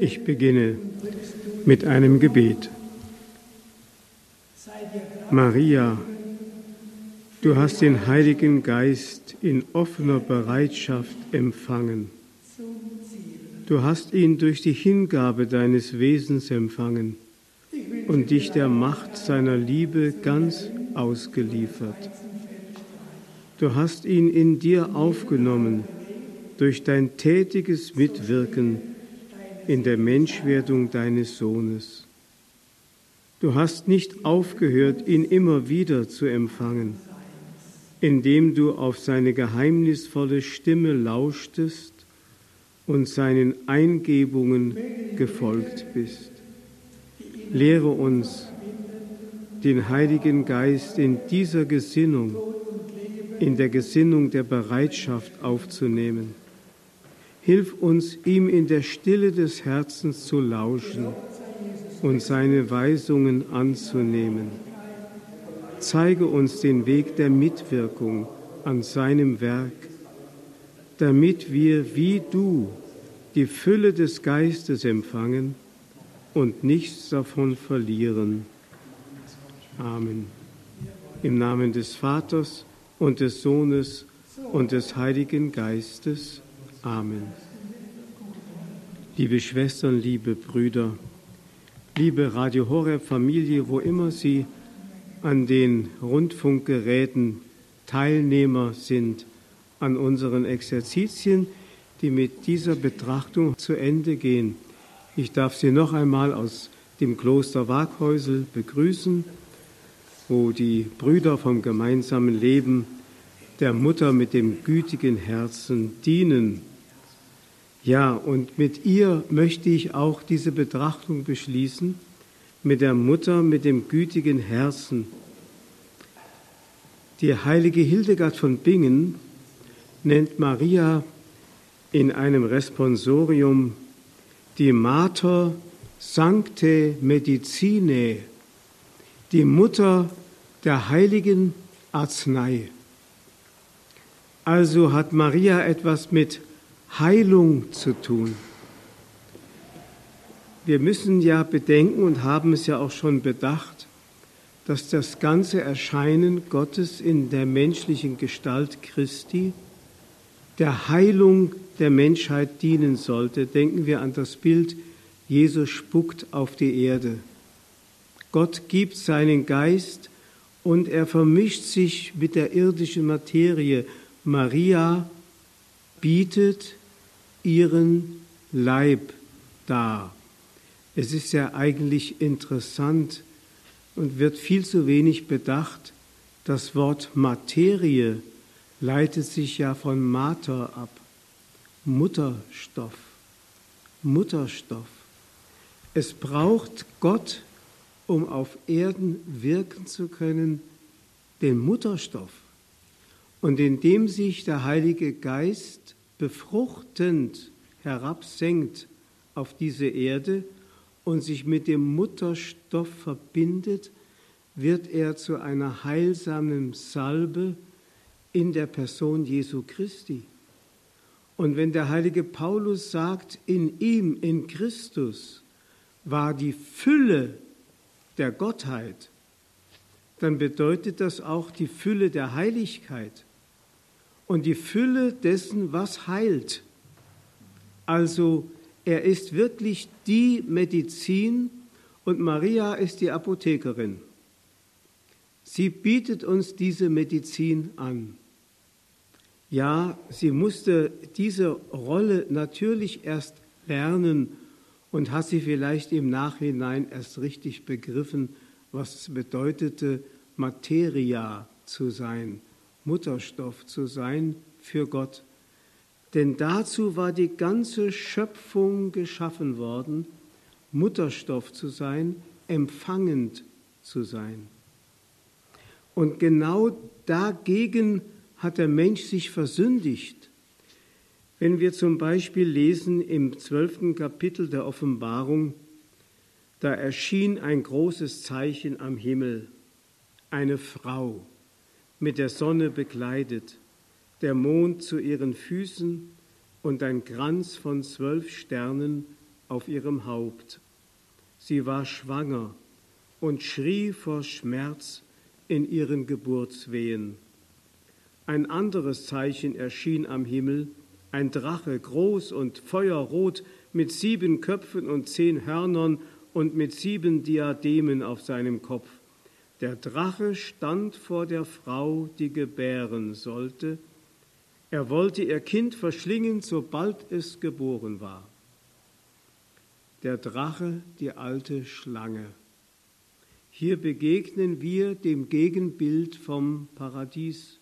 Ich beginne mit einem Gebet. Maria, du hast den Heiligen Geist in offener Bereitschaft empfangen. Du hast ihn durch die Hingabe deines Wesens empfangen und dich der Macht seiner Liebe ganz ausgeliefert. Du hast ihn in dir aufgenommen durch dein tätiges Mitwirken in der Menschwerdung deines Sohnes. Du hast nicht aufgehört, ihn immer wieder zu empfangen, indem du auf seine geheimnisvolle Stimme lauschtest und seinen Eingebungen gefolgt bist. Lehre uns, den Heiligen Geist in dieser Gesinnung, in der Gesinnung der Bereitschaft aufzunehmen. Hilf uns, ihm in der Stille des Herzens zu lauschen und seine Weisungen anzunehmen. Zeige uns den Weg der Mitwirkung an seinem Werk damit wir wie du die Fülle des Geistes empfangen und nichts davon verlieren. Amen. Im Namen des Vaters und des Sohnes und des Heiligen Geistes. Amen. Liebe Schwestern, liebe Brüder, liebe Radio Horeb Familie, wo immer Sie an den Rundfunkgeräten Teilnehmer sind, an unseren Exerzitien, die mit dieser Betrachtung zu Ende gehen. Ich darf Sie noch einmal aus dem Kloster Waghäusel begrüßen, wo die Brüder vom gemeinsamen Leben der Mutter mit dem gütigen Herzen dienen. Ja, und mit ihr möchte ich auch diese Betrachtung beschließen, mit der Mutter mit dem gütigen Herzen. Die heilige Hildegard von Bingen nennt Maria in einem Responsorium die Mater Sancte Medicinae, die Mutter der heiligen Arznei. Also hat Maria etwas mit Heilung zu tun. Wir müssen ja bedenken und haben es ja auch schon bedacht, dass das ganze Erscheinen Gottes in der menschlichen Gestalt Christi der Heilung der Menschheit dienen sollte, denken wir an das Bild, Jesus spuckt auf die Erde. Gott gibt seinen Geist und er vermischt sich mit der irdischen Materie. Maria bietet ihren Leib dar. Es ist ja eigentlich interessant und wird viel zu wenig bedacht, das Wort Materie leitet sich ja von Mater ab, Mutterstoff, Mutterstoff. Es braucht Gott, um auf Erden wirken zu können, den Mutterstoff. Und indem sich der Heilige Geist befruchtend herabsenkt auf diese Erde und sich mit dem Mutterstoff verbindet, wird er zu einer heilsamen Salbe, in der Person Jesu Christi. Und wenn der heilige Paulus sagt, in ihm, in Christus, war die Fülle der Gottheit, dann bedeutet das auch die Fülle der Heiligkeit und die Fülle dessen, was heilt. Also er ist wirklich die Medizin und Maria ist die Apothekerin. Sie bietet uns diese Medizin an. Ja, sie musste diese Rolle natürlich erst lernen und hat sie vielleicht im Nachhinein erst richtig begriffen, was es bedeutete, Materia zu sein, Mutterstoff zu sein für Gott. Denn dazu war die ganze Schöpfung geschaffen worden, Mutterstoff zu sein, empfangend zu sein. Und genau dagegen hat der Mensch sich versündigt. Wenn wir zum Beispiel lesen im zwölften Kapitel der Offenbarung, da erschien ein großes Zeichen am Himmel, eine Frau mit der Sonne bekleidet, der Mond zu ihren Füßen, und ein Kranz von zwölf Sternen auf ihrem Haupt. Sie war schwanger und schrie vor Schmerz in ihren Geburtswehen. Ein anderes Zeichen erschien am Himmel, ein Drache, groß und feuerrot, mit sieben Köpfen und zehn Hörnern und mit sieben Diademen auf seinem Kopf. Der Drache stand vor der Frau, die gebären sollte. Er wollte ihr Kind verschlingen, sobald es geboren war. Der Drache, die alte Schlange. Hier begegnen wir dem Gegenbild vom Paradies.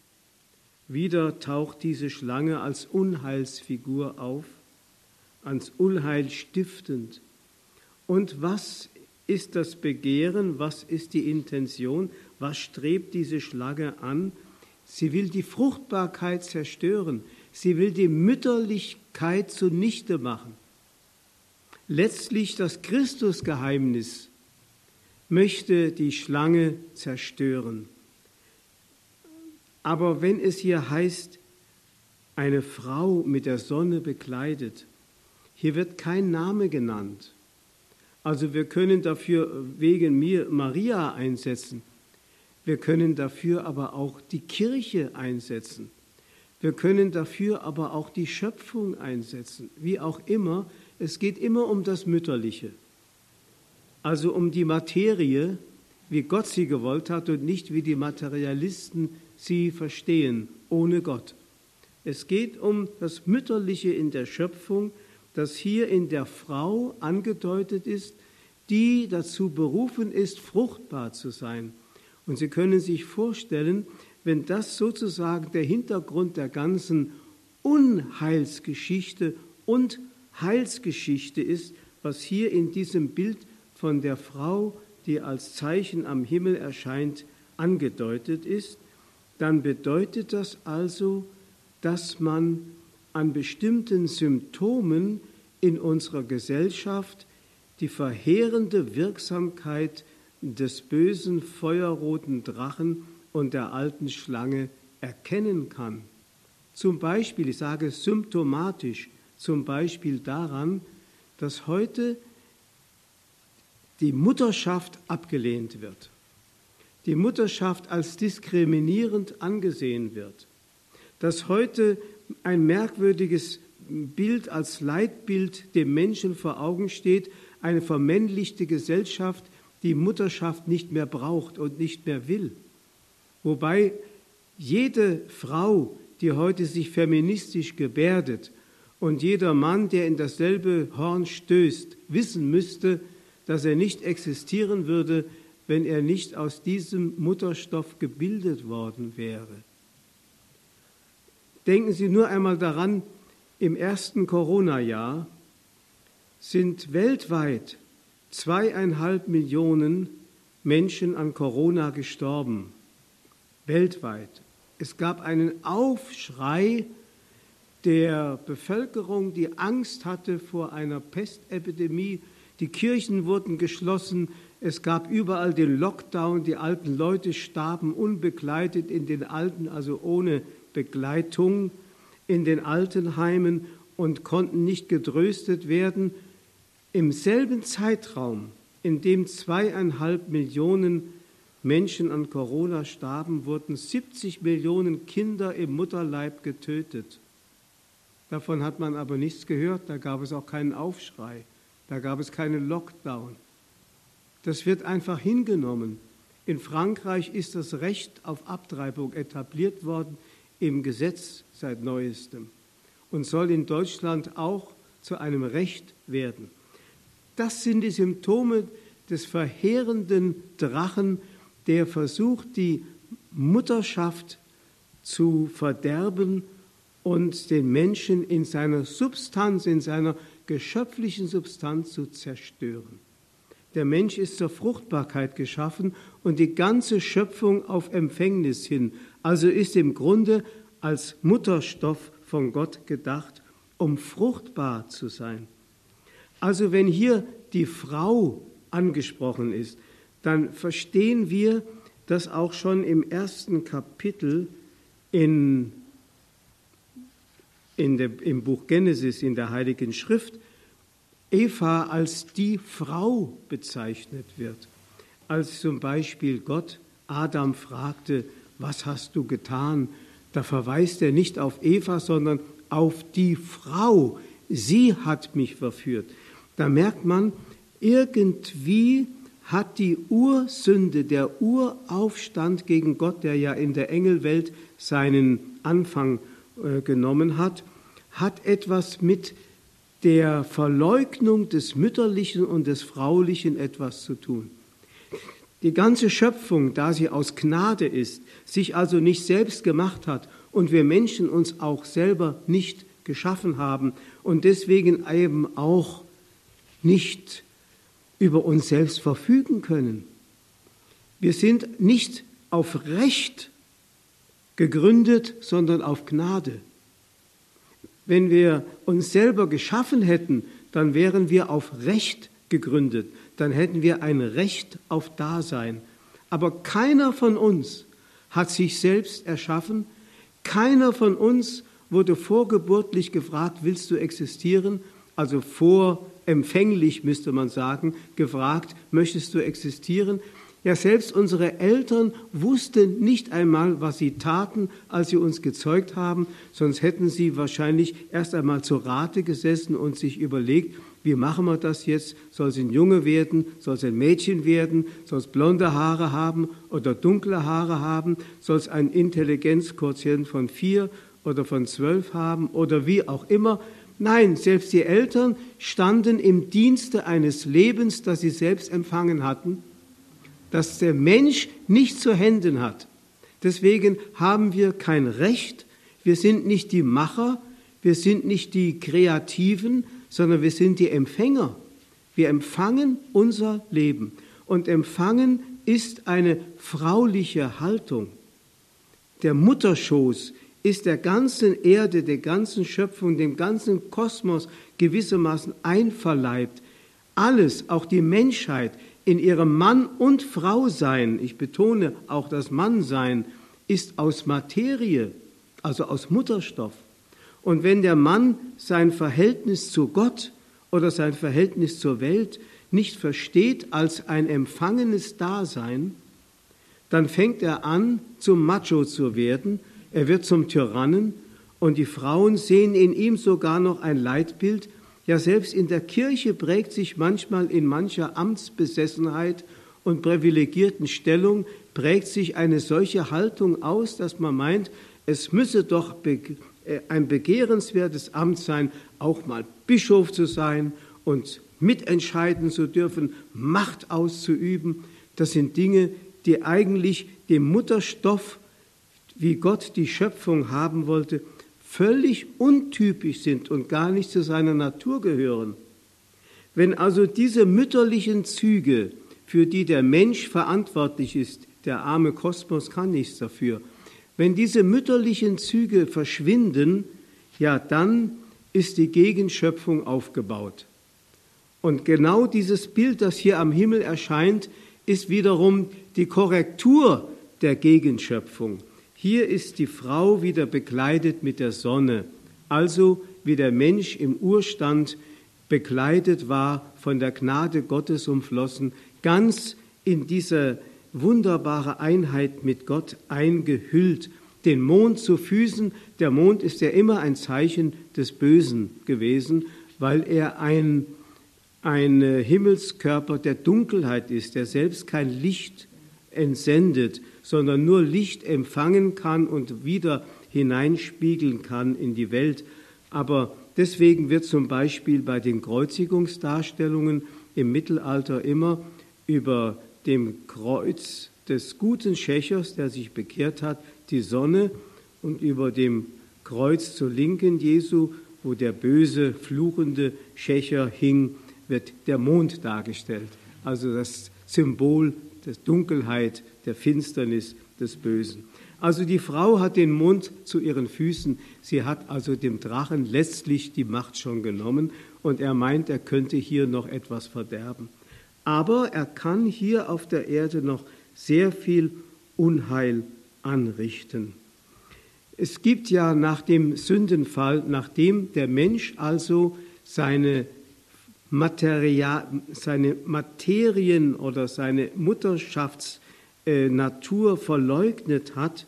Wieder taucht diese Schlange als Unheilsfigur auf, ans Unheil stiftend. Und was ist das Begehren? Was ist die Intention? Was strebt diese Schlange an? Sie will die Fruchtbarkeit zerstören. Sie will die Mütterlichkeit zunichte machen. Letztlich das Christusgeheimnis möchte die Schlange zerstören. Aber wenn es hier heißt, eine Frau mit der Sonne bekleidet, hier wird kein Name genannt. Also wir können dafür wegen mir Maria einsetzen. Wir können dafür aber auch die Kirche einsetzen. Wir können dafür aber auch die Schöpfung einsetzen. Wie auch immer, es geht immer um das Mütterliche also um die Materie, wie Gott sie gewollt hat und nicht wie die Materialisten sie verstehen, ohne Gott. Es geht um das Mütterliche in der Schöpfung, das hier in der Frau angedeutet ist, die dazu berufen ist, fruchtbar zu sein. Und Sie können sich vorstellen, wenn das sozusagen der Hintergrund der ganzen Unheilsgeschichte und Heilsgeschichte ist, was hier in diesem Bild von der Frau, die als Zeichen am Himmel erscheint, angedeutet ist, dann bedeutet das also, dass man an bestimmten Symptomen in unserer Gesellschaft die verheerende Wirksamkeit des bösen feuerroten Drachen und der alten Schlange erkennen kann. Zum Beispiel, ich sage symptomatisch, zum Beispiel daran, dass heute die Mutterschaft abgelehnt wird, die Mutterschaft als diskriminierend angesehen wird, dass heute ein merkwürdiges Bild als Leitbild dem Menschen vor Augen steht, eine vermännlichte Gesellschaft, die Mutterschaft nicht mehr braucht und nicht mehr will. Wobei jede Frau, die heute sich feministisch gebärdet und jeder Mann, der in dasselbe Horn stößt, wissen müsste, dass er nicht existieren würde, wenn er nicht aus diesem Mutterstoff gebildet worden wäre. Denken Sie nur einmal daran, im ersten Corona-Jahr sind weltweit zweieinhalb Millionen Menschen an Corona gestorben. Weltweit. Es gab einen Aufschrei der Bevölkerung, die Angst hatte vor einer Pestepidemie die Kirchen wurden geschlossen, es gab überall den Lockdown, die alten Leute starben unbegleitet in den Alten, also ohne Begleitung, in den Altenheimen und konnten nicht getröstet werden. Im selben Zeitraum, in dem zweieinhalb Millionen Menschen an Corona starben, wurden 70 Millionen Kinder im Mutterleib getötet. Davon hat man aber nichts gehört, da gab es auch keinen Aufschrei. Da gab es keinen Lockdown. Das wird einfach hingenommen. In Frankreich ist das Recht auf Abtreibung etabliert worden im Gesetz seit neuestem und soll in Deutschland auch zu einem Recht werden. Das sind die Symptome des verheerenden Drachen, der versucht, die Mutterschaft zu verderben und den Menschen in seiner Substanz, in seiner geschöpflichen Substanz zu zerstören. Der Mensch ist zur Fruchtbarkeit geschaffen und die ganze Schöpfung auf Empfängnis hin, also ist im Grunde als Mutterstoff von Gott gedacht, um fruchtbar zu sein. Also wenn hier die Frau angesprochen ist, dann verstehen wir, dass auch schon im ersten Kapitel in in der, im Buch Genesis in der Heiligen Schrift Eva als die Frau bezeichnet wird. Als zum Beispiel Gott Adam fragte, was hast du getan? Da verweist er nicht auf Eva, sondern auf die Frau. Sie hat mich verführt. Da merkt man, irgendwie hat die Ursünde, der Uraufstand gegen Gott, der ja in der Engelwelt seinen Anfang äh, genommen hat, hat etwas mit der Verleugnung des Mütterlichen und des Fraulichen etwas zu tun. Die ganze Schöpfung, da sie aus Gnade ist, sich also nicht selbst gemacht hat und wir Menschen uns auch selber nicht geschaffen haben und deswegen eben auch nicht über uns selbst verfügen können. Wir sind nicht auf Recht gegründet, sondern auf Gnade. Wenn wir uns selber geschaffen hätten, dann wären wir auf Recht gegründet, dann hätten wir ein Recht auf Dasein. Aber keiner von uns hat sich selbst erschaffen, keiner von uns wurde vorgeburtlich gefragt, willst du existieren? Also vorempfänglich müsste man sagen, gefragt, möchtest du existieren? Ja, selbst unsere Eltern wussten nicht einmal, was sie taten, als sie uns gezeugt haben, sonst hätten sie wahrscheinlich erst einmal zur Rate gesessen und sich überlegt, wie machen wir das jetzt? Soll es ein Junge werden? Soll es ein Mädchen werden? Soll es blonde Haare haben oder dunkle Haare haben? Soll es einen Intelligenzquotient von vier oder von zwölf haben oder wie auch immer? Nein, selbst die Eltern standen im Dienste eines Lebens, das sie selbst empfangen hatten das der Mensch nicht zu Händen hat. Deswegen haben wir kein Recht, wir sind nicht die Macher, wir sind nicht die Kreativen, sondern wir sind die Empfänger. Wir empfangen unser Leben. Und empfangen ist eine frauliche Haltung. Der Mutterschoß ist der ganzen Erde, der ganzen Schöpfung, dem ganzen Kosmos gewissermaßen einverleibt. Alles, auch die Menschheit, in ihrem Mann und Frau sein, ich betone auch das Mannsein, ist aus Materie, also aus Mutterstoff. Und wenn der Mann sein Verhältnis zu Gott oder sein Verhältnis zur Welt nicht versteht als ein empfangenes Dasein, dann fängt er an, zum Macho zu werden, er wird zum Tyrannen. Und die Frauen sehen in ihm sogar noch ein Leitbild, ja, selbst in der Kirche prägt sich manchmal in mancher Amtsbesessenheit und privilegierten Stellung prägt sich eine solche Haltung aus, dass man meint, es müsse doch ein begehrenswertes Amt sein, auch mal Bischof zu sein und mitentscheiden zu dürfen, Macht auszuüben. Das sind Dinge, die eigentlich dem Mutterstoff, wie Gott die Schöpfung haben wollte, völlig untypisch sind und gar nicht zu seiner Natur gehören. Wenn also diese mütterlichen Züge, für die der Mensch verantwortlich ist, der arme Kosmos kann nichts dafür, wenn diese mütterlichen Züge verschwinden, ja dann ist die Gegenschöpfung aufgebaut. Und genau dieses Bild, das hier am Himmel erscheint, ist wiederum die Korrektur der Gegenschöpfung. Hier ist die Frau wieder bekleidet mit der Sonne, also wie der Mensch im Urstand bekleidet war, von der Gnade Gottes umflossen, ganz in diese wunderbare Einheit mit Gott eingehüllt, den Mond zu Füßen. Der Mond ist ja immer ein Zeichen des Bösen gewesen, weil er ein, ein Himmelskörper der Dunkelheit ist, der selbst kein Licht entsendet, sondern nur Licht empfangen kann und wieder hineinspiegeln kann in die Welt. Aber deswegen wird zum Beispiel bei den Kreuzigungsdarstellungen im Mittelalter immer über dem Kreuz des guten Schächers, der sich bekehrt hat, die Sonne und über dem Kreuz zur Linken Jesu, wo der böse, fluchende Schächer hing, wird der Mond dargestellt. Also das Symbol der Dunkelheit, der Finsternis, des Bösen. Also die Frau hat den Mond zu ihren Füßen, sie hat also dem Drachen letztlich die Macht schon genommen und er meint, er könnte hier noch etwas verderben. Aber er kann hier auf der Erde noch sehr viel Unheil anrichten. Es gibt ja nach dem Sündenfall, nachdem der Mensch also seine, Materia, seine Materien oder seine Mutterschaftsnatur verleugnet hat,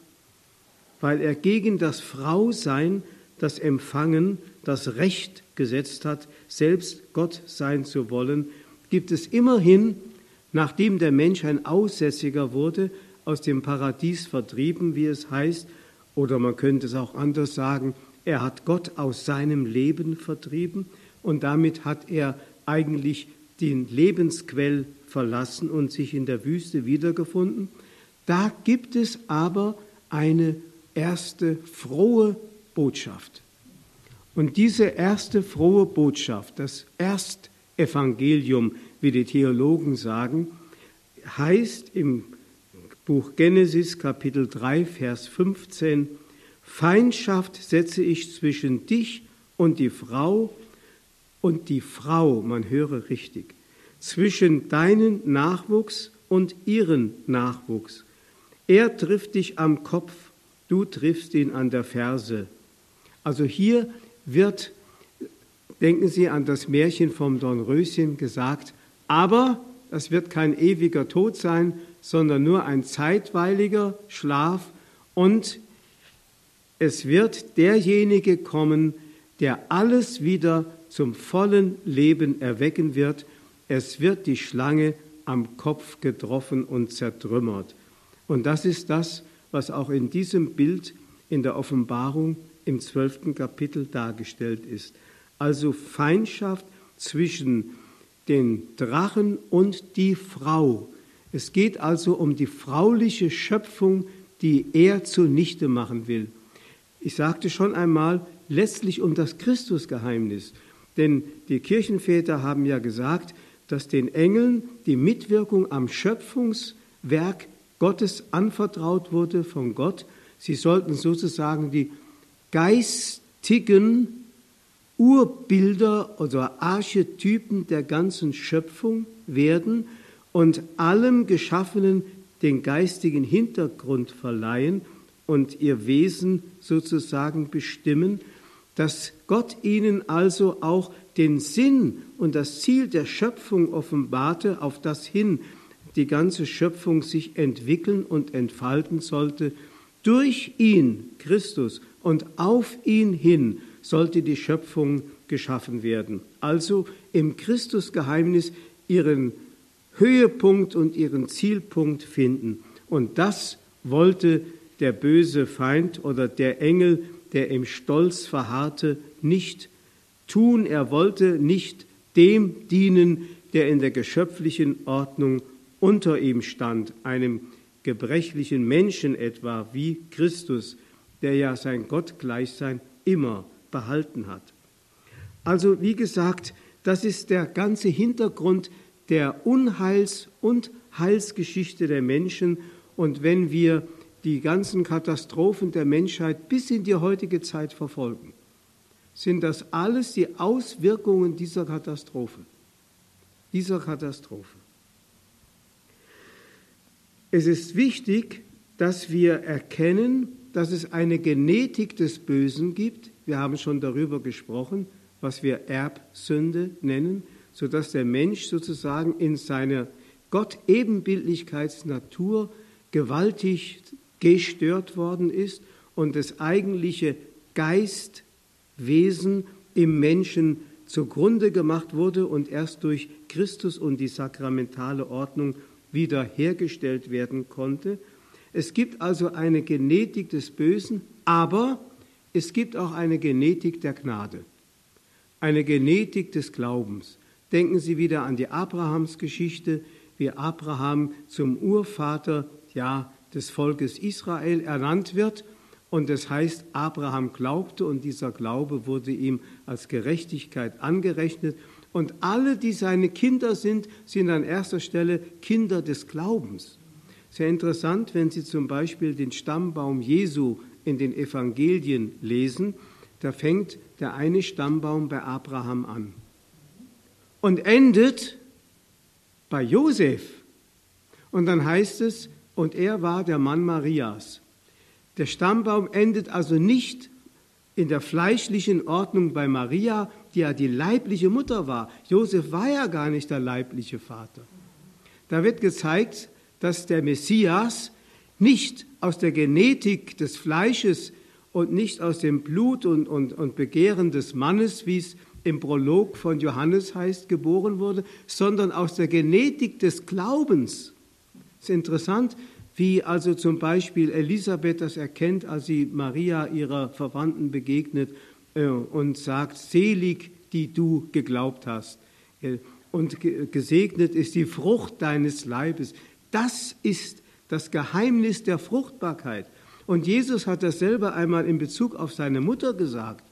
weil er gegen das Frausein, das Empfangen, das Recht gesetzt hat, selbst Gott sein zu wollen, gibt es immerhin, nachdem der Mensch ein Aussätziger wurde, aus dem Paradies vertrieben, wie es heißt, oder man könnte es auch anders sagen, er hat Gott aus seinem Leben vertrieben und damit hat er eigentlich den Lebensquell verlassen und sich in der Wüste wiedergefunden. Da gibt es aber eine erste frohe Botschaft. Und diese erste frohe Botschaft, das Erstevangelium, wie die Theologen sagen, heißt im Buch Genesis Kapitel 3, Vers 15, Feindschaft setze ich zwischen dich und die Frau und die Frau, man höre richtig, zwischen deinen Nachwuchs und ihren Nachwuchs. Er trifft dich am Kopf, du triffst ihn an der Ferse. Also hier wird, denken Sie an das Märchen vom Dornröschen gesagt, aber das wird kein ewiger Tod sein, sondern nur ein zeitweiliger Schlaf und es wird derjenige kommen, der alles wieder zum vollen Leben erwecken wird. Es wird die Schlange am Kopf getroffen und zertrümmert. Und das ist das, was auch in diesem Bild in der Offenbarung im zwölften Kapitel dargestellt ist. Also Feindschaft zwischen den Drachen und die Frau. Es geht also um die frauliche Schöpfung, die er zunichte machen will. Ich sagte schon einmal, letztlich um das Christusgeheimnis. Denn die Kirchenväter haben ja gesagt, dass den Engeln die Mitwirkung am Schöpfungswerk Gottes anvertraut wurde von Gott. Sie sollten sozusagen die geistigen Urbilder oder Archetypen der ganzen Schöpfung werden und allem Geschaffenen den geistigen Hintergrund verleihen und ihr Wesen sozusagen bestimmen, dass Gott ihnen also auch den Sinn und das Ziel der Schöpfung offenbarte, auf das hin die ganze Schöpfung sich entwickeln und entfalten sollte, durch ihn, Christus, und auf ihn hin sollte die Schöpfung geschaffen werden. Also im Christusgeheimnis ihren Höhepunkt und ihren Zielpunkt finden. Und das wollte der böse Feind oder der Engel, der im Stolz verharrte, nicht tun. Er wollte nicht dem dienen, der in der geschöpflichen Ordnung unter ihm stand, einem gebrechlichen Menschen etwa wie Christus, der ja sein Gottgleichsein immer behalten hat. Also wie gesagt, das ist der ganze Hintergrund der Unheils- und Heilsgeschichte der Menschen. Und wenn wir die ganzen Katastrophen der Menschheit bis in die heutige Zeit verfolgen, sind das alles die Auswirkungen dieser Katastrophe. Dieser Katastrophe. Es ist wichtig, dass wir erkennen, dass es eine Genetik des Bösen gibt. Wir haben schon darüber gesprochen, was wir Erbsünde nennen, sodass der Mensch sozusagen in seiner Gott-Ebenbildlichkeitsnatur gewaltig gestört worden ist und das eigentliche Geistwesen im Menschen zugrunde gemacht wurde und erst durch Christus und die sakramentale Ordnung wiederhergestellt werden konnte. Es gibt also eine Genetik des Bösen, aber es gibt auch eine Genetik der Gnade, eine Genetik des Glaubens. Denken Sie wieder an die Abrahamsgeschichte, wie Abraham zum Urvater ja, des Volkes Israel ernannt wird. Und das heißt, Abraham glaubte und dieser Glaube wurde ihm als Gerechtigkeit angerechnet. Und alle, die seine Kinder sind, sind an erster Stelle Kinder des Glaubens. Sehr interessant, wenn Sie zum Beispiel den Stammbaum Jesu in den Evangelien lesen, da fängt der eine Stammbaum bei Abraham an und endet bei Josef. Und dann heißt es, und er war der Mann Marias. Der Stammbaum endet also nicht in der fleischlichen Ordnung bei Maria, die ja die leibliche Mutter war. Josef war ja gar nicht der leibliche Vater. Da wird gezeigt, dass der Messias nicht aus der Genetik des Fleisches und nicht aus dem Blut und, und, und Begehren des Mannes, wie es im Prolog von Johannes heißt, geboren wurde, sondern aus der Genetik des Glaubens. Es ist interessant, wie also zum Beispiel Elisabeth das erkennt, als sie Maria ihrer Verwandten begegnet äh, und sagt, selig, die du geglaubt hast. Äh, und gesegnet ist die Frucht deines Leibes. Das ist das Geheimnis der Fruchtbarkeit. Und Jesus hat das selber einmal in Bezug auf seine Mutter gesagt.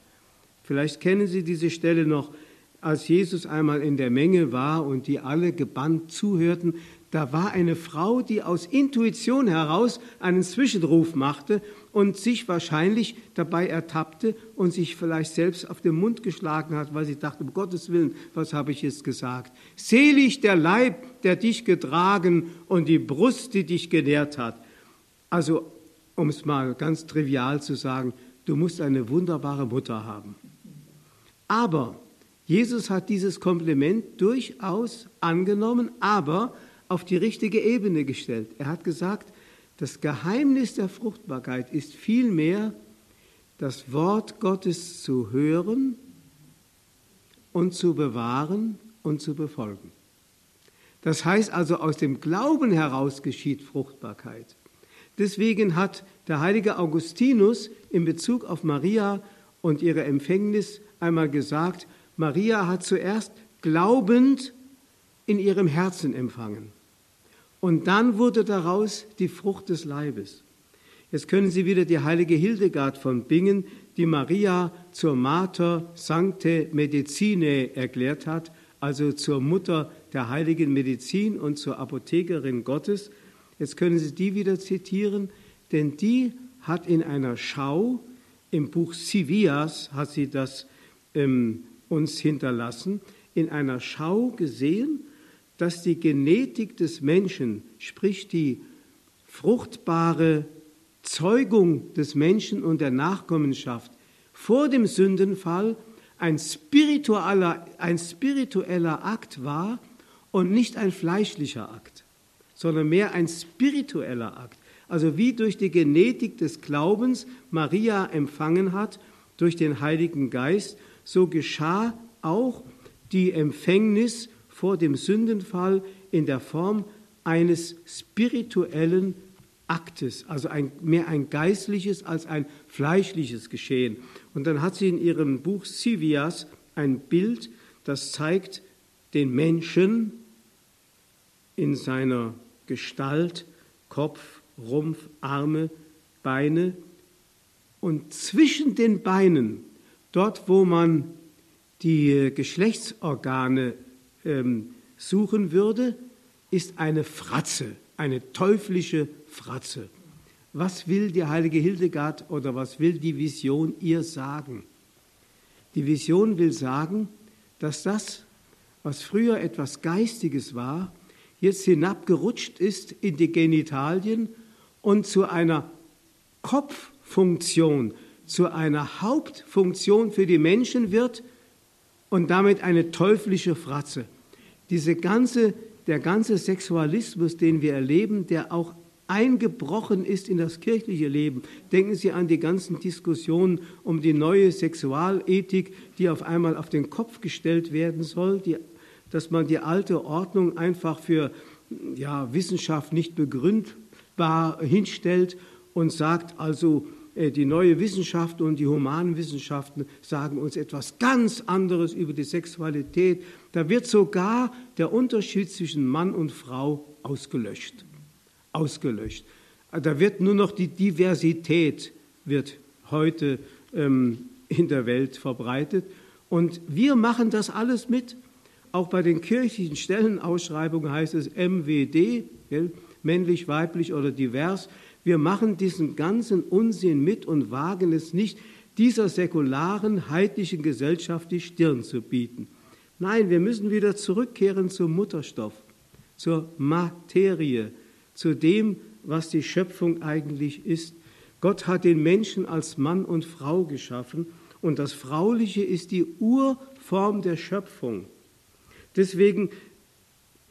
Vielleicht kennen Sie diese Stelle noch, als Jesus einmal in der Menge war und die alle gebannt zuhörten, da war eine Frau, die aus Intuition heraus einen Zwischenruf machte und sich wahrscheinlich dabei ertappte und sich vielleicht selbst auf den Mund geschlagen hat, weil sie dachte, um Gottes Willen, was habe ich jetzt gesagt? Selig der Leib, der dich getragen und die Brust, die dich genährt hat. Also, um es mal ganz trivial zu sagen, du musst eine wunderbare Mutter haben. Aber Jesus hat dieses Kompliment durchaus angenommen, aber auf die richtige Ebene gestellt. Er hat gesagt, das Geheimnis der Fruchtbarkeit ist vielmehr das Wort Gottes zu hören und zu bewahren und zu befolgen. Das heißt also, aus dem Glauben heraus geschieht Fruchtbarkeit. Deswegen hat der heilige Augustinus in Bezug auf Maria und ihre Empfängnis einmal gesagt, Maria hat zuerst glaubend in ihrem Herzen empfangen. Und dann wurde daraus die Frucht des Leibes. Jetzt können Sie wieder die heilige Hildegard von Bingen, die Maria zur Mater Sancte Medicine erklärt hat, also zur Mutter der heiligen Medizin und zur Apothekerin Gottes. Jetzt können Sie die wieder zitieren, denn die hat in einer Schau, im Buch Sivias hat sie das ähm, uns hinterlassen, in einer Schau gesehen, dass die Genetik des Menschen, sprich die fruchtbare Zeugung des Menschen und der Nachkommenschaft vor dem Sündenfall ein spiritueller, ein spiritueller Akt war und nicht ein fleischlicher Akt, sondern mehr ein spiritueller Akt. Also wie durch die Genetik des Glaubens Maria empfangen hat, durch den Heiligen Geist, so geschah auch die Empfängnis vor dem Sündenfall in der Form eines spirituellen Aktes, also ein, mehr ein geistliches als ein fleischliches Geschehen. Und dann hat sie in ihrem Buch Sivias ein Bild, das zeigt den Menschen in seiner Gestalt, Kopf, Rumpf, Arme, Beine und zwischen den Beinen, dort wo man die Geschlechtsorgane ähm, suchen würde, ist eine Fratze, eine teuflische Fratze. Was will die heilige Hildegard oder was will die Vision ihr sagen? Die Vision will sagen, dass das, was früher etwas Geistiges war, jetzt hinabgerutscht ist in die Genitalien und zu einer Kopffunktion, zu einer Hauptfunktion für die Menschen wird, und damit eine teuflische Fratze. Diese ganze, der ganze Sexualismus, den wir erleben, der auch eingebrochen ist in das kirchliche Leben. Denken Sie an die ganzen Diskussionen um die neue Sexualethik, die auf einmal auf den Kopf gestellt werden soll, die, dass man die alte Ordnung einfach für ja, Wissenschaft nicht begründbar hinstellt und sagt also, die neue Wissenschaft und die humanen Wissenschaften sagen uns etwas ganz anderes über die Sexualität. Da wird sogar der Unterschied zwischen Mann und Frau ausgelöscht. Ausgelöscht. Da wird nur noch die Diversität wird heute ähm, in der Welt verbreitet. Und wir machen das alles mit. Auch bei den kirchlichen Stellenausschreibungen heißt es MWD, männlich, weiblich oder divers. Wir machen diesen ganzen Unsinn mit und wagen es nicht, dieser säkularen, heidnischen Gesellschaft die Stirn zu bieten. Nein, wir müssen wieder zurückkehren zum Mutterstoff, zur Materie, zu dem, was die Schöpfung eigentlich ist. Gott hat den Menschen als Mann und Frau geschaffen und das Frauliche ist die Urform der Schöpfung. Deswegen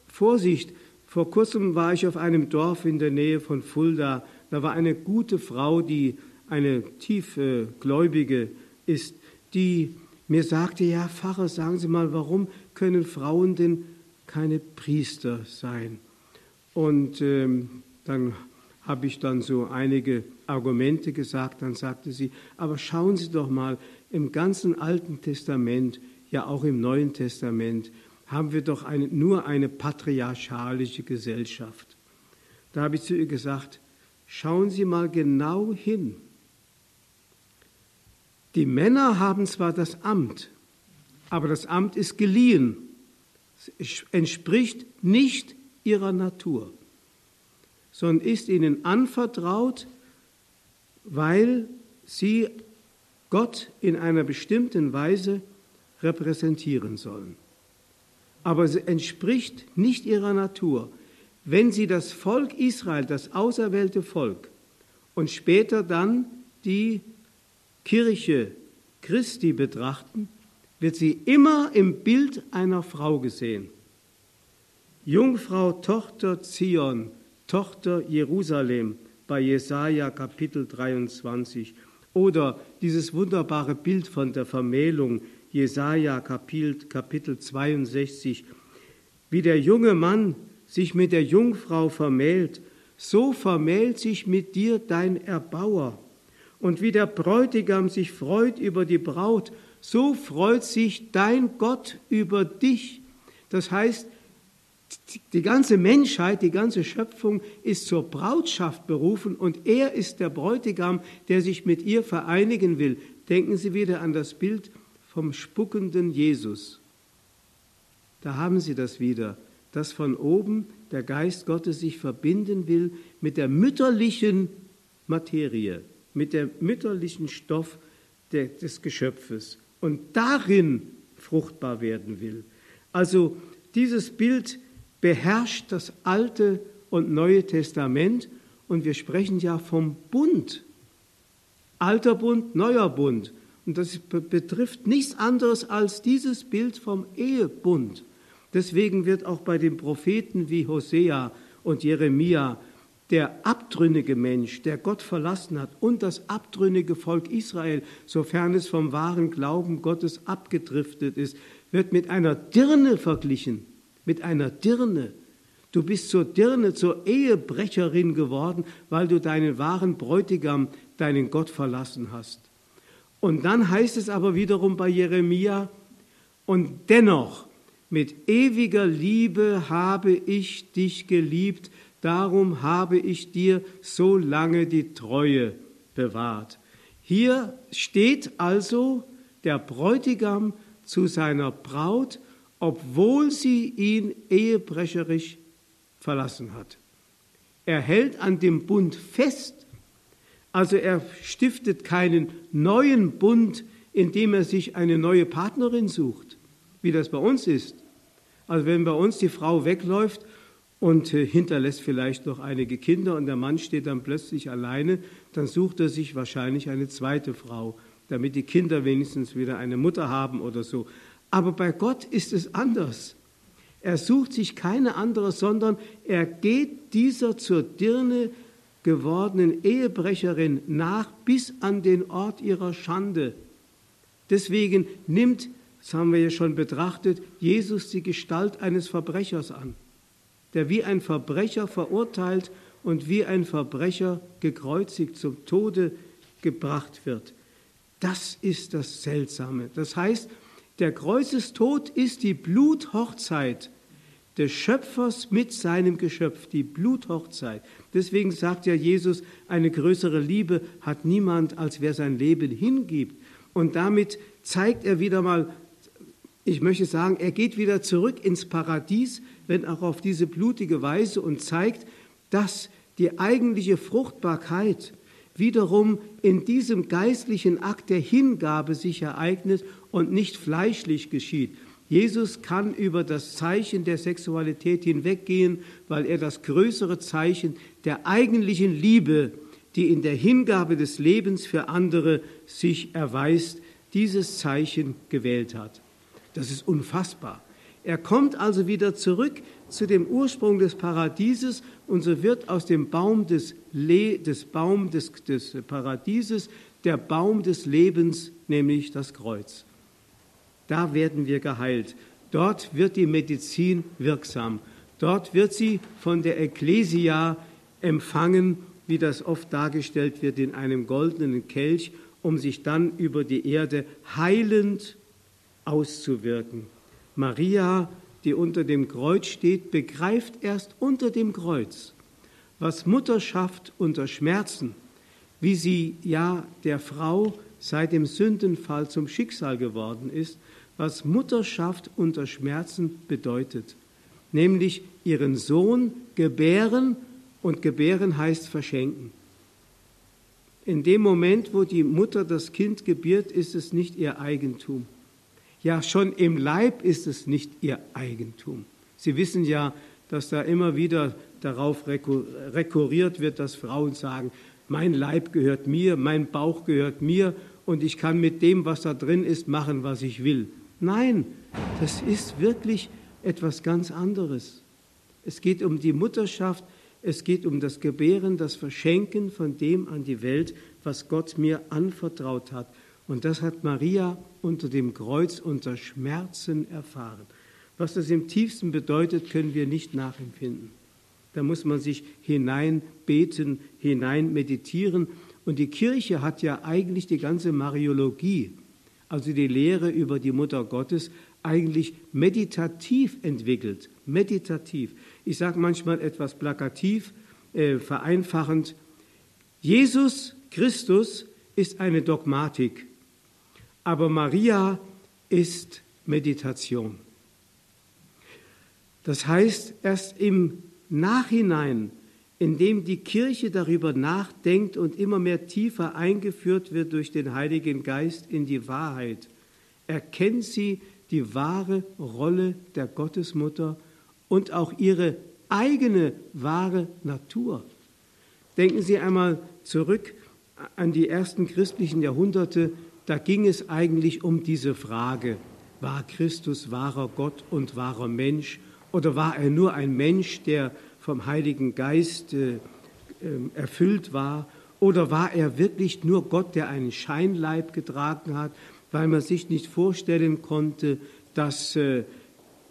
Vorsicht, vor kurzem war ich auf einem Dorf in der Nähe von Fulda. Da war eine gute Frau, die eine tiefgläubige ist, die mir sagte, ja, Pfarrer, sagen Sie mal, warum können Frauen denn keine Priester sein? Und ähm, dann habe ich dann so einige Argumente gesagt, dann sagte sie, aber schauen Sie doch mal, im ganzen Alten Testament, ja auch im Neuen Testament, haben wir doch eine, nur eine patriarchalische Gesellschaft. Da habe ich zu ihr gesagt, schauen Sie mal genau hin. Die Männer haben zwar das Amt, aber das Amt ist geliehen. Es entspricht nicht ihrer Natur, sondern ist ihnen anvertraut, weil sie Gott in einer bestimmten Weise repräsentieren sollen. Aber es entspricht nicht ihrer Natur. Wenn sie das Volk Israel, das auserwählte Volk und später dann die Kirche Christi betrachten, wird sie immer im Bild einer Frau gesehen. Jungfrau, Tochter Zion, Tochter Jerusalem bei Jesaja Kapitel 23 oder dieses wunderbare Bild von der Vermählung Jesaja Kapitel, Kapitel 62 wie der junge Mann sich mit der Jungfrau vermählt, so vermählt sich mit dir dein Erbauer. Und wie der Bräutigam sich freut über die Braut, so freut sich dein Gott über dich. Das heißt, die ganze Menschheit, die ganze Schöpfung ist zur Brautschaft berufen und er ist der Bräutigam, der sich mit ihr vereinigen will. Denken Sie wieder an das Bild vom spuckenden Jesus. Da haben Sie das wieder, dass von oben der Geist Gottes sich verbinden will mit der mütterlichen Materie mit dem mütterlichen Stoff des Geschöpfes und darin fruchtbar werden will. Also dieses Bild beherrscht das Alte und Neue Testament und wir sprechen ja vom Bund. Alter Bund, neuer Bund. Und das betrifft nichts anderes als dieses Bild vom Ehebund. Deswegen wird auch bei den Propheten wie Hosea und Jeremia der abtrünnige Mensch, der Gott verlassen hat, und das abtrünnige Volk Israel, sofern es vom wahren Glauben Gottes abgedriftet ist, wird mit einer Dirne verglichen. Mit einer Dirne. Du bist zur Dirne, zur Ehebrecherin geworden, weil du deinen wahren Bräutigam, deinen Gott verlassen hast. Und dann heißt es aber wiederum bei Jeremia, und dennoch, mit ewiger Liebe habe ich dich geliebt, darum habe ich dir so lange die Treue bewahrt. Hier steht also der Bräutigam zu seiner Braut, obwohl sie ihn ehebrecherisch verlassen hat. Er hält an dem Bund fest, also er stiftet keinen neuen Bund, indem er sich eine neue Partnerin sucht, wie das bei uns ist. Also wenn bei uns die Frau wegläuft und äh, hinterlässt vielleicht noch einige Kinder und der Mann steht dann plötzlich alleine, dann sucht er sich wahrscheinlich eine zweite Frau, damit die Kinder wenigstens wieder eine Mutter haben oder so. Aber bei Gott ist es anders. Er sucht sich keine andere, sondern er geht dieser zur Dirne gewordenen Ehebrecherin nach bis an den Ort ihrer Schande. Deswegen nimmt, das haben wir ja schon betrachtet, Jesus die Gestalt eines Verbrechers an der wie ein Verbrecher verurteilt und wie ein Verbrecher gekreuzigt zum Tode gebracht wird. Das ist das Seltsame. Das heißt, der Kreuzestod ist die Bluthochzeit des Schöpfers mit seinem Geschöpf, die Bluthochzeit. Deswegen sagt ja Jesus, eine größere Liebe hat niemand, als wer sein Leben hingibt. Und damit zeigt er wieder mal, ich möchte sagen, er geht wieder zurück ins Paradies, wenn auch auf diese blutige Weise und zeigt, dass die eigentliche Fruchtbarkeit wiederum in diesem geistlichen Akt der Hingabe sich ereignet und nicht fleischlich geschieht. Jesus kann über das Zeichen der Sexualität hinweggehen, weil er das größere Zeichen der eigentlichen Liebe, die in der Hingabe des Lebens für andere sich erweist, dieses Zeichen gewählt hat. Das ist unfassbar. Er kommt also wieder zurück zu dem Ursprung des Paradieses und so wird aus dem Baum des, Le des, Baum des, des Paradieses der Baum des Lebens, nämlich das Kreuz. Da werden wir geheilt. Dort wird die Medizin wirksam. Dort wird sie von der Ekklesia empfangen, wie das oft dargestellt wird in einem goldenen Kelch, um sich dann über die Erde heilend auszuwirken. Maria, die unter dem Kreuz steht, begreift erst unter dem Kreuz, was Mutterschaft unter Schmerzen, wie sie ja der Frau seit dem Sündenfall zum Schicksal geworden ist, was Mutterschaft unter Schmerzen bedeutet, nämlich ihren Sohn gebären und gebären heißt verschenken. In dem Moment, wo die Mutter das Kind gebiert, ist es nicht ihr Eigentum. Ja, schon im Leib ist es nicht ihr Eigentum. Sie wissen ja, dass da immer wieder darauf rekurriert wird, dass Frauen sagen, mein Leib gehört mir, mein Bauch gehört mir und ich kann mit dem, was da drin ist, machen, was ich will. Nein, das ist wirklich etwas ganz anderes. Es geht um die Mutterschaft, es geht um das Gebären, das Verschenken von dem an die Welt, was Gott mir anvertraut hat. Und das hat Maria unter dem Kreuz unter Schmerzen erfahren. Was das im tiefsten bedeutet, können wir nicht nachempfinden. Da muss man sich hinein beten, hinein meditieren. Und die Kirche hat ja eigentlich die ganze Mariologie, also die Lehre über die Mutter Gottes, eigentlich meditativ entwickelt. Meditativ. Ich sage manchmal etwas plakativ, äh, vereinfachend. Jesus Christus ist eine Dogmatik. Aber Maria ist Meditation. Das heißt, erst im Nachhinein, indem die Kirche darüber nachdenkt und immer mehr tiefer eingeführt wird durch den Heiligen Geist in die Wahrheit, erkennt sie die wahre Rolle der Gottesmutter und auch ihre eigene wahre Natur. Denken Sie einmal zurück an die ersten christlichen Jahrhunderte, da ging es eigentlich um diese Frage, war Christus wahrer Gott und wahrer Mensch oder war er nur ein Mensch, der vom Heiligen Geist äh, ähm, erfüllt war oder war er wirklich nur Gott, der einen Scheinleib getragen hat, weil man sich nicht vorstellen konnte, dass äh,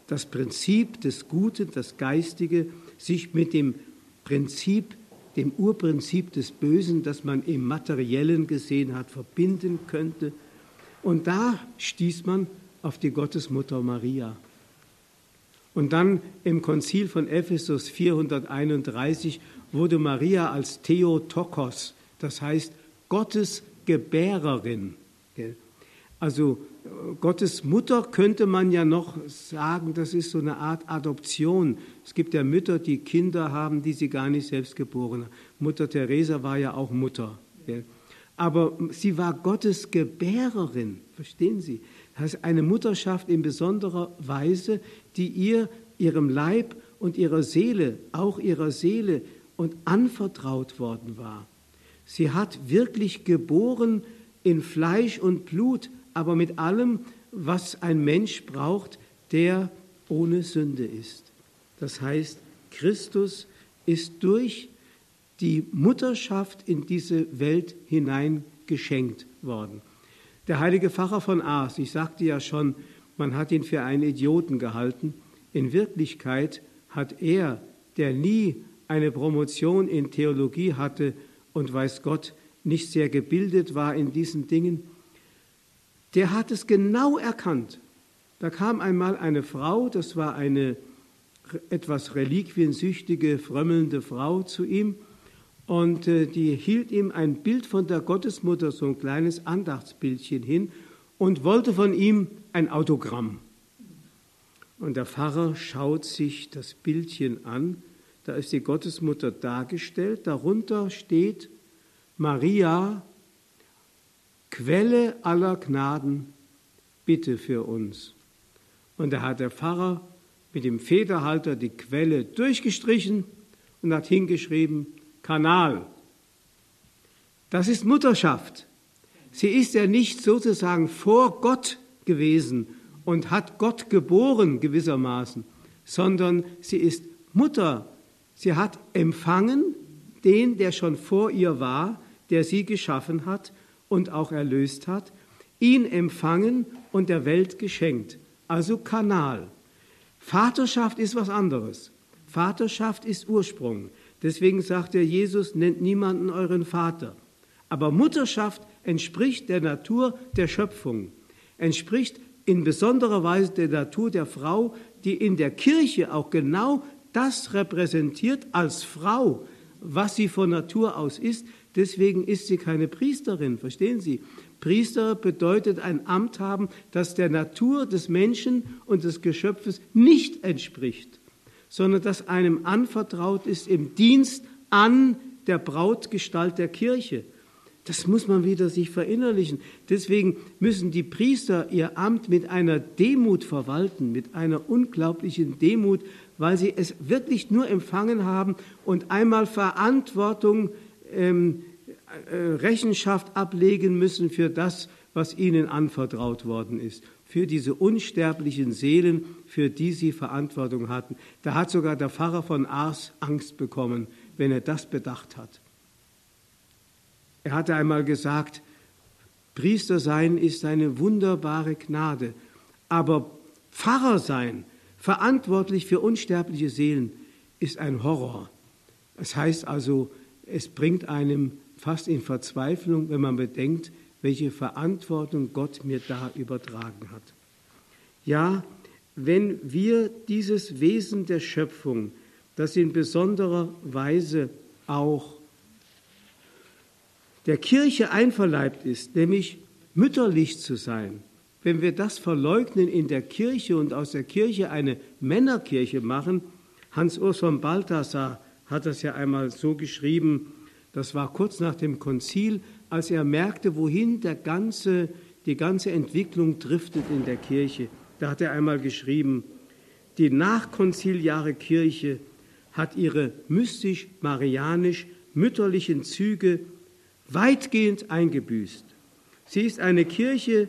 das Prinzip des Guten, das Geistige, sich mit dem Prinzip dem Urprinzip des Bösen, das man im Materiellen gesehen hat, verbinden könnte. Und da stieß man auf die Gottesmutter Maria. Und dann im Konzil von Ephesus 431 wurde Maria als Theotokos, das heißt Gottes Gebärerin. Also Gottes Mutter könnte man ja noch sagen, das ist so eine Art Adoption. Es gibt ja Mütter, die Kinder haben, die sie gar nicht selbst geboren haben. Mutter Teresa war ja auch Mutter. Aber sie war Gottes Gebärerin, verstehen Sie? Das heißt, eine Mutterschaft in besonderer Weise, die ihr, ihrem Leib und ihrer Seele, auch ihrer Seele und anvertraut worden war. Sie hat wirklich geboren in Fleisch und Blut, aber mit allem, was ein Mensch braucht, der ohne Sünde ist. Das heißt, Christus ist durch die Mutterschaft in diese Welt hinein geschenkt worden. Der heilige Pfarrer von Aas, ich sagte ja schon, man hat ihn für einen Idioten gehalten. In Wirklichkeit hat er, der nie eine Promotion in Theologie hatte und weiß Gott nicht sehr gebildet war in diesen Dingen, der hat es genau erkannt. Da kam einmal eine Frau, das war eine etwas reliquiensüchtige, frömmelnde Frau zu ihm und äh, die hielt ihm ein Bild von der Gottesmutter, so ein kleines Andachtsbildchen hin und wollte von ihm ein Autogramm. Und der Pfarrer schaut sich das Bildchen an, da ist die Gottesmutter dargestellt, darunter steht Maria, Quelle aller Gnaden, bitte für uns. Und da hat der Pfarrer mit dem Federhalter die Quelle durchgestrichen und hat hingeschrieben, Kanal. Das ist Mutterschaft. Sie ist ja nicht sozusagen vor Gott gewesen und hat Gott geboren gewissermaßen, sondern sie ist Mutter. Sie hat empfangen den, der schon vor ihr war, der sie geschaffen hat und auch erlöst hat, ihn empfangen und der Welt geschenkt. Also Kanal. Vaterschaft ist was anderes. Vaterschaft ist Ursprung. Deswegen sagt der Jesus, nennt niemanden euren Vater. Aber Mutterschaft entspricht der Natur der Schöpfung, entspricht in besonderer Weise der Natur der Frau, die in der Kirche auch genau das repräsentiert als Frau, was sie von Natur aus ist. Deswegen ist sie keine Priesterin, verstehen Sie? Priester bedeutet ein Amt haben, das der Natur des Menschen und des Geschöpfes nicht entspricht, sondern das einem anvertraut ist im Dienst an der Brautgestalt der Kirche. Das muss man wieder sich verinnerlichen. Deswegen müssen die Priester ihr Amt mit einer Demut verwalten, mit einer unglaublichen Demut, weil sie es wirklich nur empfangen haben und einmal Verantwortung, ähm, äh, Rechenschaft ablegen müssen für das, was ihnen anvertraut worden ist, für diese unsterblichen Seelen, für die sie Verantwortung hatten. Da hat sogar der Pfarrer von Ars Angst bekommen, wenn er das bedacht hat. Er hatte einmal gesagt, Priester sein ist eine wunderbare Gnade, aber Pfarrer sein, verantwortlich für unsterbliche Seelen, ist ein Horror. Das heißt also, es bringt einem fast in Verzweiflung, wenn man bedenkt, welche Verantwortung Gott mir da übertragen hat. Ja, wenn wir dieses Wesen der Schöpfung, das in besonderer Weise auch der Kirche einverleibt ist, nämlich mütterlich zu sein, wenn wir das verleugnen in der Kirche und aus der Kirche eine Männerkirche machen, Hans Urs von Balthasar hat das ja einmal so geschrieben, das war kurz nach dem Konzil, als er merkte, wohin der ganze, die ganze Entwicklung driftet in der Kirche. Da hat er einmal geschrieben, die nachkonziliare Kirche hat ihre mystisch-marianisch-mütterlichen Züge weitgehend eingebüßt. Sie ist eine Kirche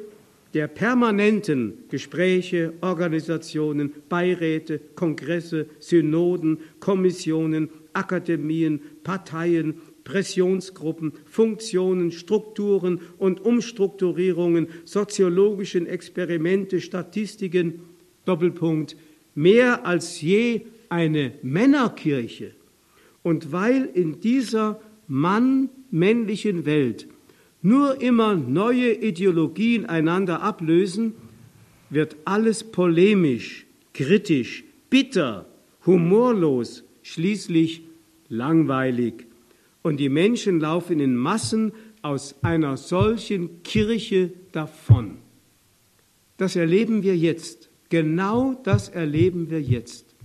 der permanenten Gespräche, Organisationen, Beiräte, Kongresse, Synoden, Kommissionen, Akademien, Parteien, Pressionsgruppen, Funktionen, Strukturen und Umstrukturierungen, soziologischen Experimente, Statistiken, Doppelpunkt, mehr als je eine Männerkirche. Und weil in dieser Mann-männlichen Welt nur immer neue Ideologien einander ablösen, wird alles polemisch, kritisch, bitter, humorlos, schließlich langweilig. Und die Menschen laufen in Massen aus einer solchen Kirche davon. Das erleben wir jetzt. Genau das erleben wir jetzt.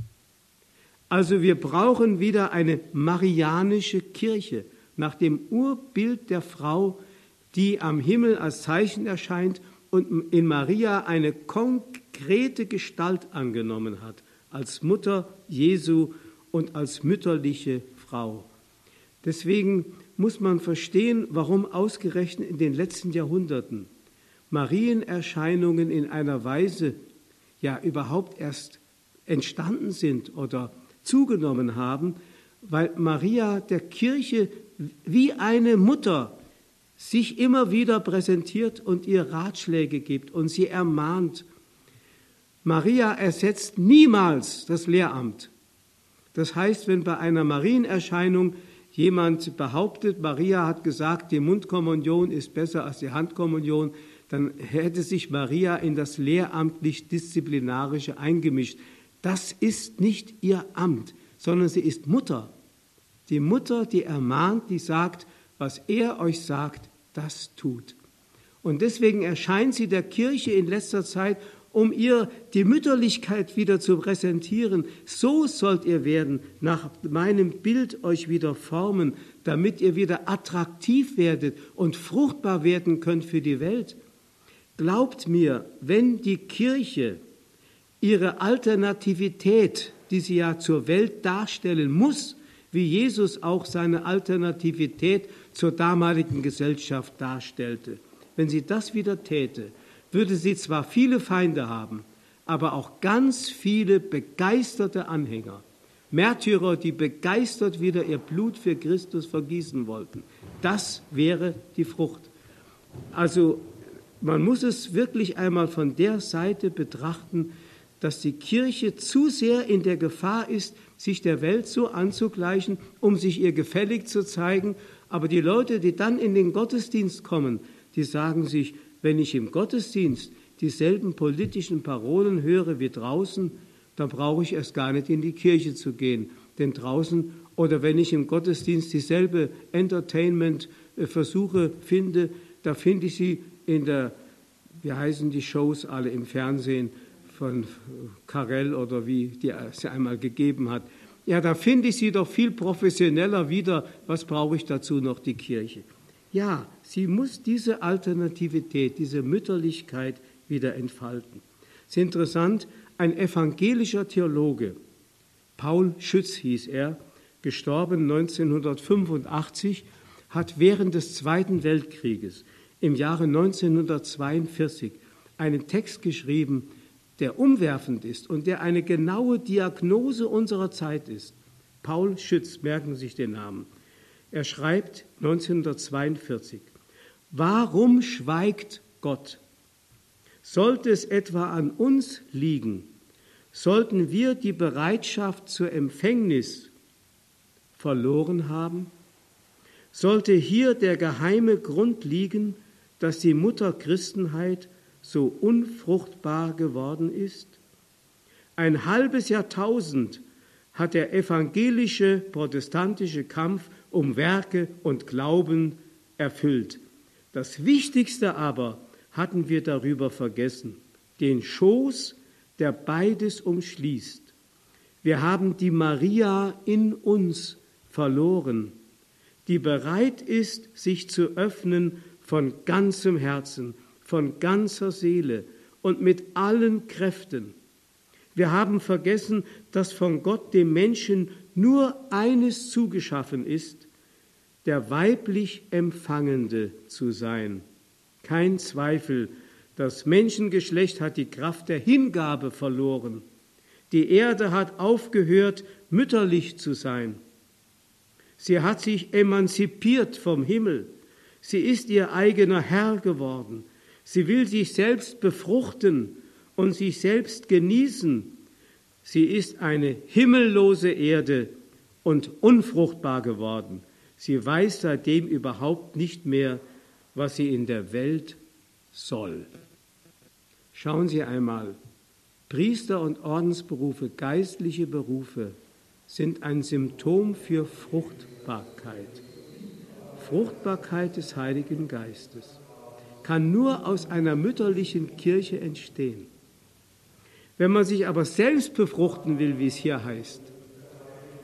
Also wir brauchen wieder eine marianische Kirche nach dem Urbild der Frau, die am Himmel als Zeichen erscheint und in Maria eine konkrete Gestalt angenommen hat, als Mutter Jesu und als mütterliche Frau. Deswegen muss man verstehen, warum ausgerechnet in den letzten Jahrhunderten Marienerscheinungen in einer Weise ja überhaupt erst entstanden sind oder zugenommen haben, weil Maria der Kirche wie eine Mutter sich immer wieder präsentiert und ihr Ratschläge gibt und sie ermahnt. Maria ersetzt niemals das Lehramt. Das heißt, wenn bei einer Marienerscheinung jemand behauptet, Maria hat gesagt, die Mundkommunion ist besser als die Handkommunion, dann hätte sich Maria in das lehramtlich-disziplinarische eingemischt. Das ist nicht ihr Amt, sondern sie ist Mutter. Die Mutter, die ermahnt, die sagt, was er euch sagt, das tut. Und deswegen erscheint sie der Kirche in letzter Zeit, um ihr die Mütterlichkeit wieder zu präsentieren. So sollt ihr werden, nach meinem Bild euch wieder formen, damit ihr wieder attraktiv werdet und fruchtbar werden könnt für die Welt. Glaubt mir, wenn die Kirche ihre Alternativität, die sie ja zur Welt darstellen muss, wie Jesus auch seine Alternativität zur damaligen Gesellschaft darstellte. Wenn sie das wieder täte, würde sie zwar viele Feinde haben, aber auch ganz viele begeisterte Anhänger. Märtyrer, die begeistert wieder ihr Blut für Christus vergießen wollten. Das wäre die Frucht. Also man muss es wirklich einmal von der Seite betrachten, dass die Kirche zu sehr in der Gefahr ist, sich der Welt so anzugleichen, um sich ihr gefällig zu zeigen. Aber die Leute, die dann in den Gottesdienst kommen, die sagen sich, wenn ich im Gottesdienst dieselben politischen Parolen höre wie draußen, dann brauche ich erst gar nicht in die Kirche zu gehen. Denn draußen oder wenn ich im Gottesdienst dieselbe Entertainment-Versuche finde, da finde ich sie in der, wie heißen die Shows alle im Fernsehen von Karel oder wie die sie einmal gegeben hat. Ja, da finde ich sie doch viel professioneller wieder. Was brauche ich dazu noch die Kirche? Ja, sie muss diese Alternativität, diese Mütterlichkeit wieder entfalten. Es ist interessant, ein evangelischer Theologe, Paul Schütz hieß er, gestorben 1985, hat während des Zweiten Weltkrieges im Jahre 1942 einen Text geschrieben, der umwerfend ist und der eine genaue Diagnose unserer Zeit ist. Paul Schütz, merken Sie sich den Namen. Er schreibt 1942, Warum schweigt Gott? Sollte es etwa an uns liegen, sollten wir die Bereitschaft zur Empfängnis verloren haben? Sollte hier der geheime Grund liegen, dass die Mutterchristenheit so unfruchtbar geworden ist? Ein halbes Jahrtausend hat der evangelische protestantische Kampf um Werke und Glauben erfüllt. Das Wichtigste aber hatten wir darüber vergessen, den Schoß, der beides umschließt. Wir haben die Maria in uns verloren, die bereit ist, sich zu öffnen von ganzem Herzen, von ganzer Seele und mit allen Kräften. Wir haben vergessen, dass von Gott dem Menschen nur eines zugeschaffen ist, der weiblich Empfangende zu sein. Kein Zweifel, das Menschengeschlecht hat die Kraft der Hingabe verloren. Die Erde hat aufgehört, mütterlich zu sein. Sie hat sich emanzipiert vom Himmel. Sie ist ihr eigener Herr geworden. Sie will sich selbst befruchten und sich selbst genießen. Sie ist eine himmellose Erde und unfruchtbar geworden. Sie weiß seitdem überhaupt nicht mehr, was sie in der Welt soll. Schauen Sie einmal, Priester und Ordensberufe, geistliche Berufe sind ein Symptom für Fruchtbarkeit. Fruchtbarkeit des Heiligen Geistes kann nur aus einer mütterlichen Kirche entstehen. Wenn man sich aber selbst befruchten will, wie es hier heißt,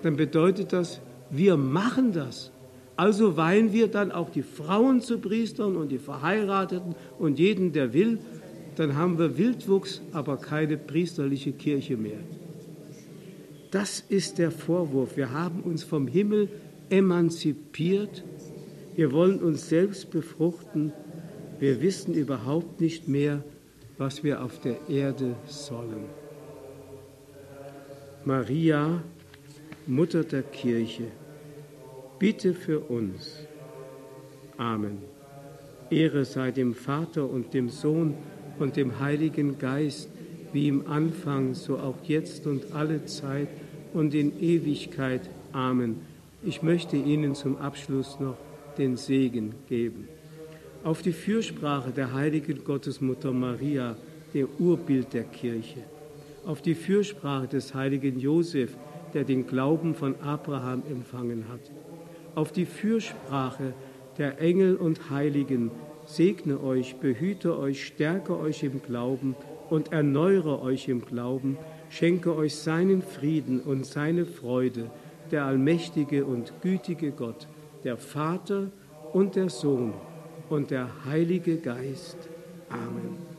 dann bedeutet das, wir machen das. Also weihen wir dann auch die Frauen zu Priestern und die Verheirateten und jeden, der will, dann haben wir Wildwuchs, aber keine priesterliche Kirche mehr. Das ist der Vorwurf. Wir haben uns vom Himmel emanzipiert. Wir wollen uns selbst befruchten wir wissen überhaupt nicht mehr, was wir auf der Erde sollen. Maria, Mutter der Kirche, bitte für uns. Amen. Ehre sei dem Vater und dem Sohn und dem Heiligen Geist, wie im Anfang, so auch jetzt und alle Zeit und in Ewigkeit. Amen. Ich möchte Ihnen zum Abschluss noch den Segen geben auf die Fürsprache der heiligen Gottesmutter Maria, dem Urbild der Kirche, auf die Fürsprache des heiligen Josef, der den Glauben von Abraham empfangen hat, auf die Fürsprache der Engel und Heiligen, segne euch, behüte euch, stärke euch im Glauben und erneuere euch im Glauben, schenke euch seinen Frieden und seine Freude, der allmächtige und gütige Gott, der Vater und der Sohn und der Heilige Geist. Amen.